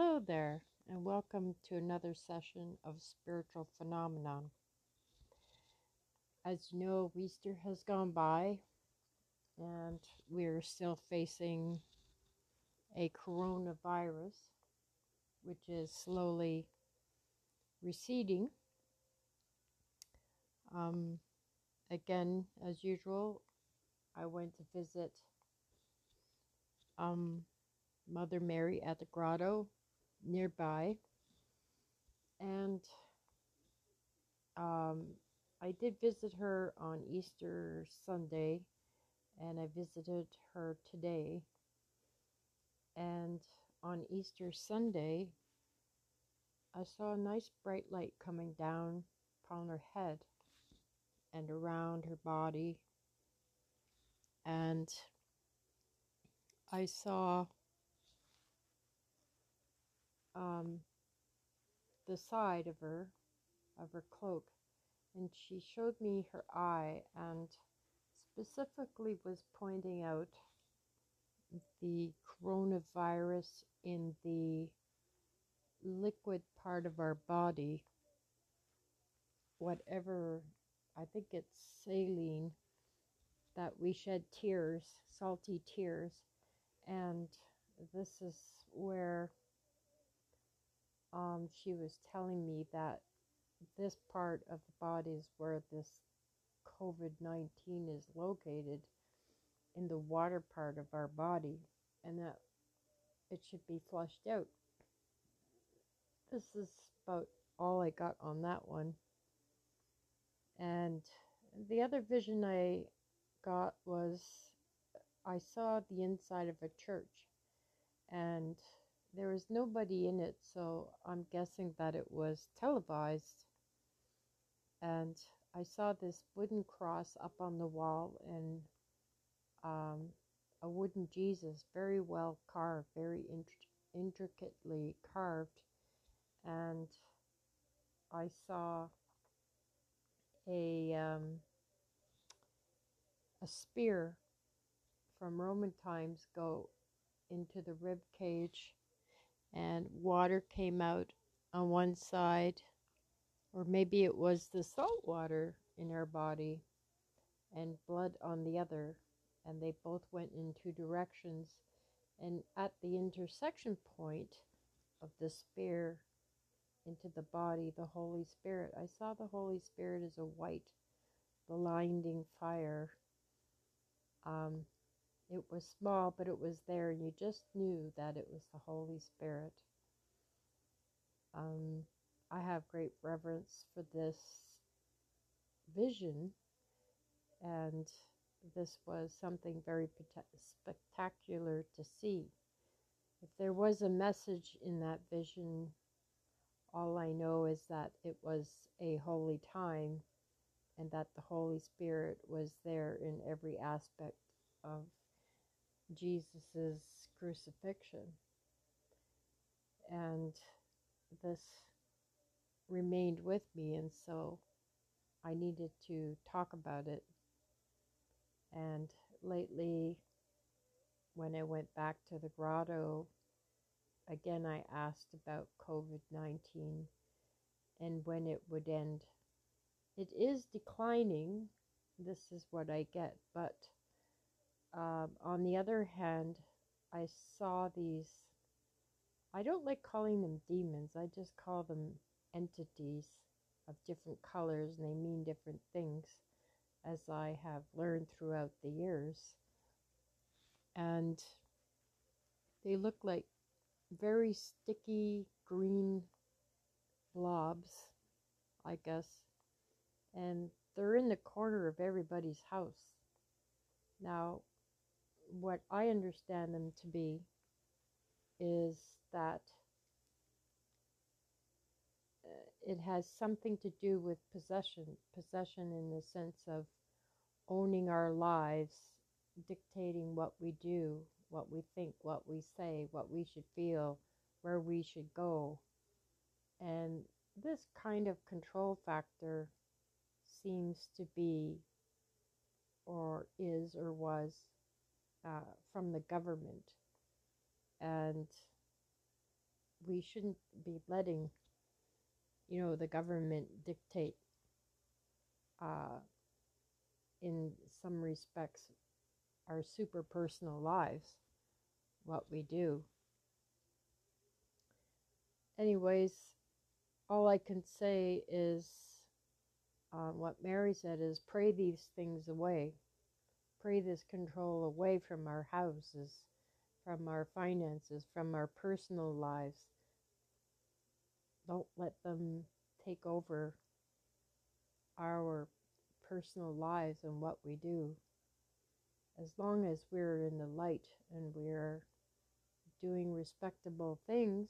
Hello there, and welcome to another session of Spiritual Phenomenon. As you know, Easter has gone by, and we're still facing a coronavirus, which is slowly receding. Um, again, as usual, I went to visit um, Mother Mary at the grotto nearby. And um, I did visit her on Easter Sunday, and I visited her today. And on Easter Sunday, I saw a nice bright light coming down upon her head and around her body. And I saw um, the side of her, of her cloak, and she showed me her eye and specifically was pointing out the coronavirus in the liquid part of our body, whatever, I think it's saline, that we shed tears, salty tears. And this is where um, she was telling me that this part of the body is where this COVID 19 is located in the water part of our body and that it should be flushed out. This is about all I got on that one. And the other vision I got was I saw the inside of a church and there was nobody in it, so I'm guessing that it was televised. And I saw this wooden cross up on the wall and um, a wooden Jesus, very well carved, very int- intricately carved. And I saw a um, a spear from Roman times go into the rib cage and water came out on one side, or maybe it was the salt water in her body and blood on the other, and they both went in two directions. And at the intersection point of the spear into the body, the Holy Spirit, I saw the Holy Spirit as a white, blinding fire. Um, it was small, but it was there, and you just knew that it was the Holy Spirit. Um, I have great reverence for this vision, and this was something very spectacular to see. If there was a message in that vision, all I know is that it was a holy time and that the Holy Spirit was there in every aspect of Jesus's crucifixion. And this remained with me, and so I needed to talk about it. And lately, when I went back to the grotto, again I asked about COVID 19 and when it would end. It is declining, this is what I get, but um, on the other hand, I saw these, I don't like calling them demons, I just call them entities of different colors and they mean different things as I have learned throughout the years. And they look like very sticky green blobs, I guess. And they're in the corner of everybody's house. Now, what I understand them to be is that uh, it has something to do with possession, possession in the sense of owning our lives, dictating what we do, what we think, what we say, what we should feel, where we should go. And this kind of control factor seems to be, or is, or was uh, from the government. And we shouldn't be letting, you know, the government dictate, uh, in some respects, our super personal lives, what we do. Anyways, all I can say is uh, what Mary said is pray these things away. Pray this control away from our houses, from our finances, from our personal lives. Don't let them take over our personal lives and what we do. As long as we're in the light and we're doing respectable things,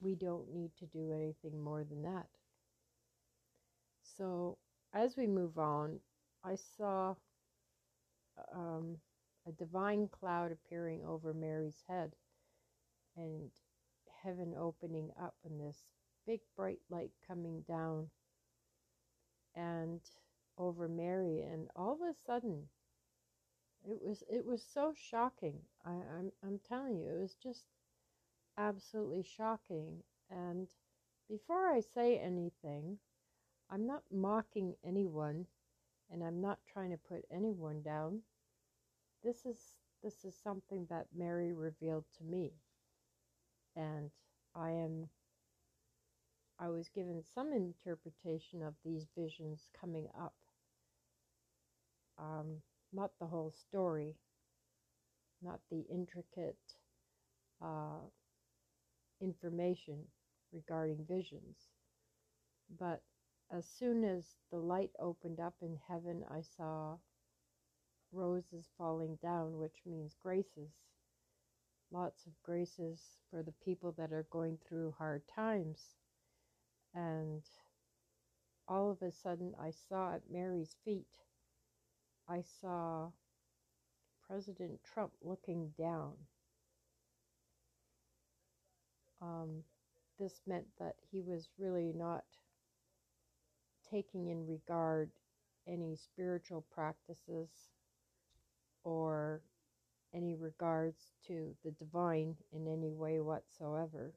we don't need to do anything more than that. So, as we move on, I saw um, a divine cloud appearing over Mary's head and heaven opening up and this big bright light coming down and over Mary and all of a sudden it was it was so shocking. I, I'm I'm telling you it was just absolutely shocking. And before I say anything I'm not mocking anyone and I'm not trying to put anyone down this is this is something that Mary revealed to me and I am I was given some interpretation of these visions coming up. Um, not the whole story, not the intricate uh, information regarding visions. But as soon as the light opened up in heaven, I saw roses falling down, which means graces. Lots of graces for the people that are going through hard times and all of a sudden I saw at Mary's feet, I saw President Trump looking down. Um, this meant that he was really not taking in regard any spiritual practices or any regards to the divine in any way whatsoever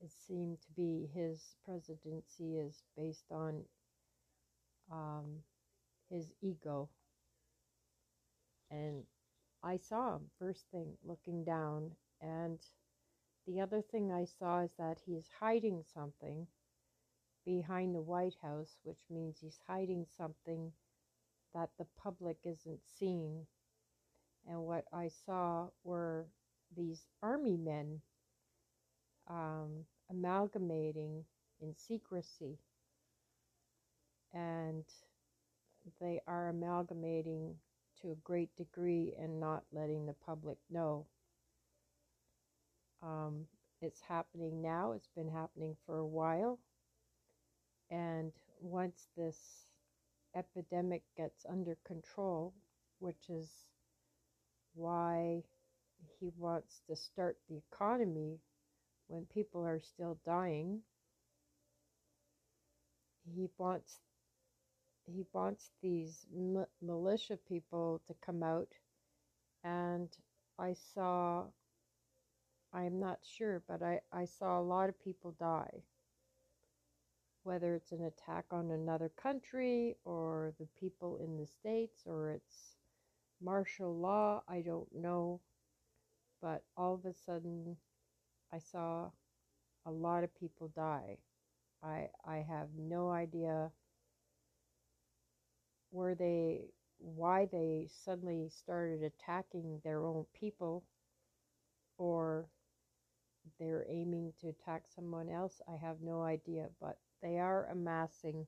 it seemed to be his presidency is based on um, his ego. And I saw him first thing looking down, and the other thing I saw is that he is hiding something behind the White House, which means he's hiding something that the public isn't seeing. And what I saw were these army men um, amalgamating in secrecy. And they are amalgamating to a great degree and not letting the public know. Um, it's happening now, it's been happening for a while. And once this epidemic gets under control, which is why he wants to start the economy when people are still dying. He wants he wants these militia people to come out and I saw I'm not sure but I, I saw a lot of people die whether it's an attack on another country or the people in the states or it's martial law I don't know but all of a sudden I saw a lot of people die. I I have no idea where they why they suddenly started attacking their own people or they're aiming to attack someone else. I have no idea, but they are amassing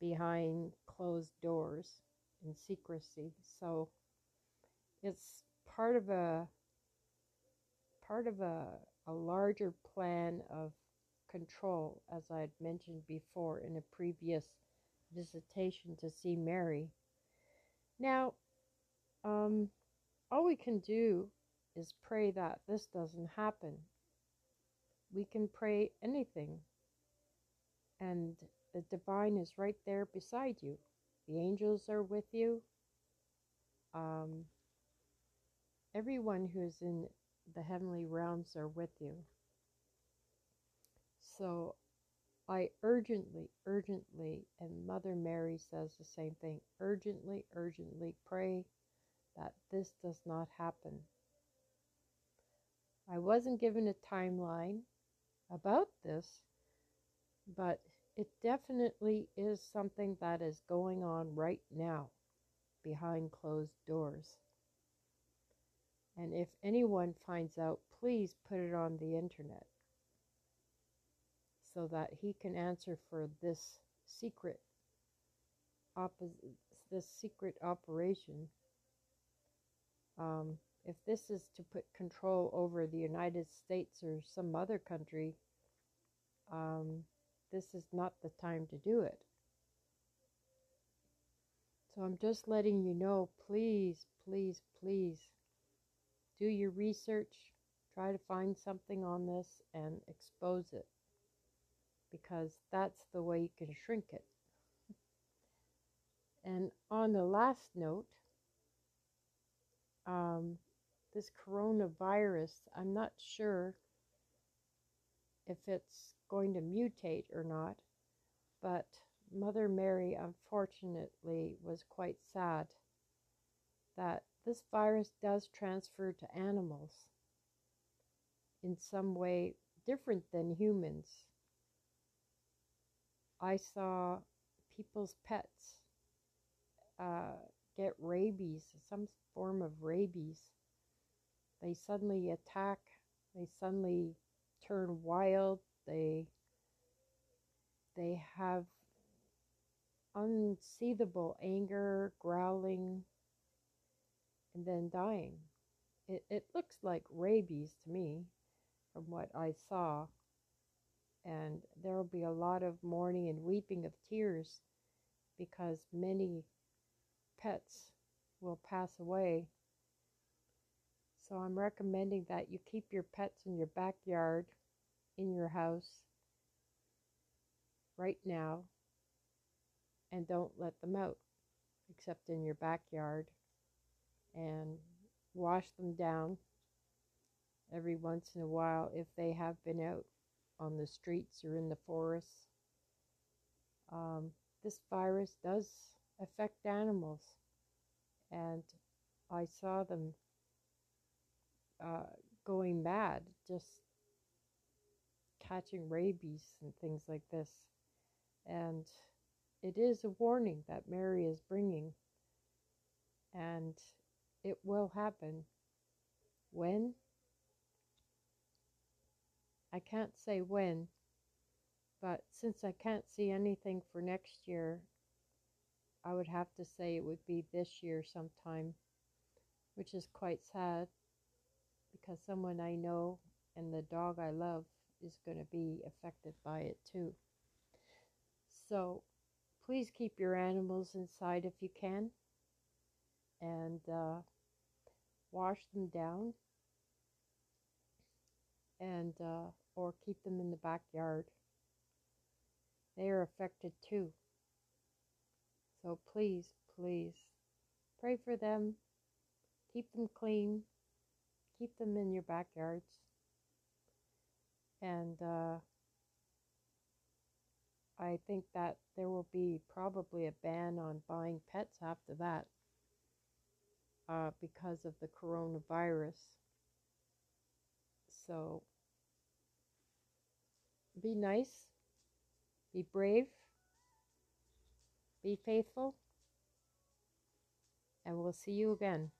behind closed doors in secrecy. So it's part of a part of a, a larger plan of control, as I had mentioned before in a previous visitation to see Mary. Now, um, all we can do is pray that this doesn't happen. We can pray anything, and the divine is right there beside you. The angels are with you. Um, everyone who is in the heavenly realms are with you. So I urgently, urgently, and Mother Mary says the same thing urgently, urgently pray that this does not happen. I wasn't given a timeline about this, but it definitely is something that is going on right now behind closed doors. And if anyone finds out, please put it on the internet so that he can answer for this secret this secret operation. Um, if this is to put control over the United States or some other country, um, this is not the time to do it. So I'm just letting you know, please, please, please do your research, try to find something on this and expose it because that's the way you can shrink it. And on the last note, um, this coronavirus, I'm not sure if it's going to mutate or not, but Mother Mary unfortunately was quite sad that this virus does transfer to animals in some way different than humans. I saw people's pets uh, get rabies, some form of rabies. They suddenly attack, they suddenly turn wild, they they have unseethable anger, growling, and then dying. It, it looks like rabies to me from what I saw. And there will be a lot of mourning and weeping of tears because many pets will pass away. So I'm recommending that you keep your pets in your backyard, in your house, right now, and don't let them out except in your backyard and wash them down every once in a while if they have been out on the streets or in the forests. Um, this virus does affect animals, and I saw them uh, going mad, just catching rabies and things like this. And it is a warning that Mary is bringing, and it will happen. When? I can't say when, but since I can't see anything for next year, I would have to say it would be this year sometime, which is quite sad because someone I know and the dog I love is going to be affected by it too. So please keep your animals inside if you can and uh, wash them down and uh, or keep them in the backyard. They are affected too. So please, please pray for them. Keep them clean. Keep them in your backyards. And uh, I think that there will be probably a ban on buying pets after that uh, because of the coronavirus. So be nice, be brave, be faithful, and we'll see you again.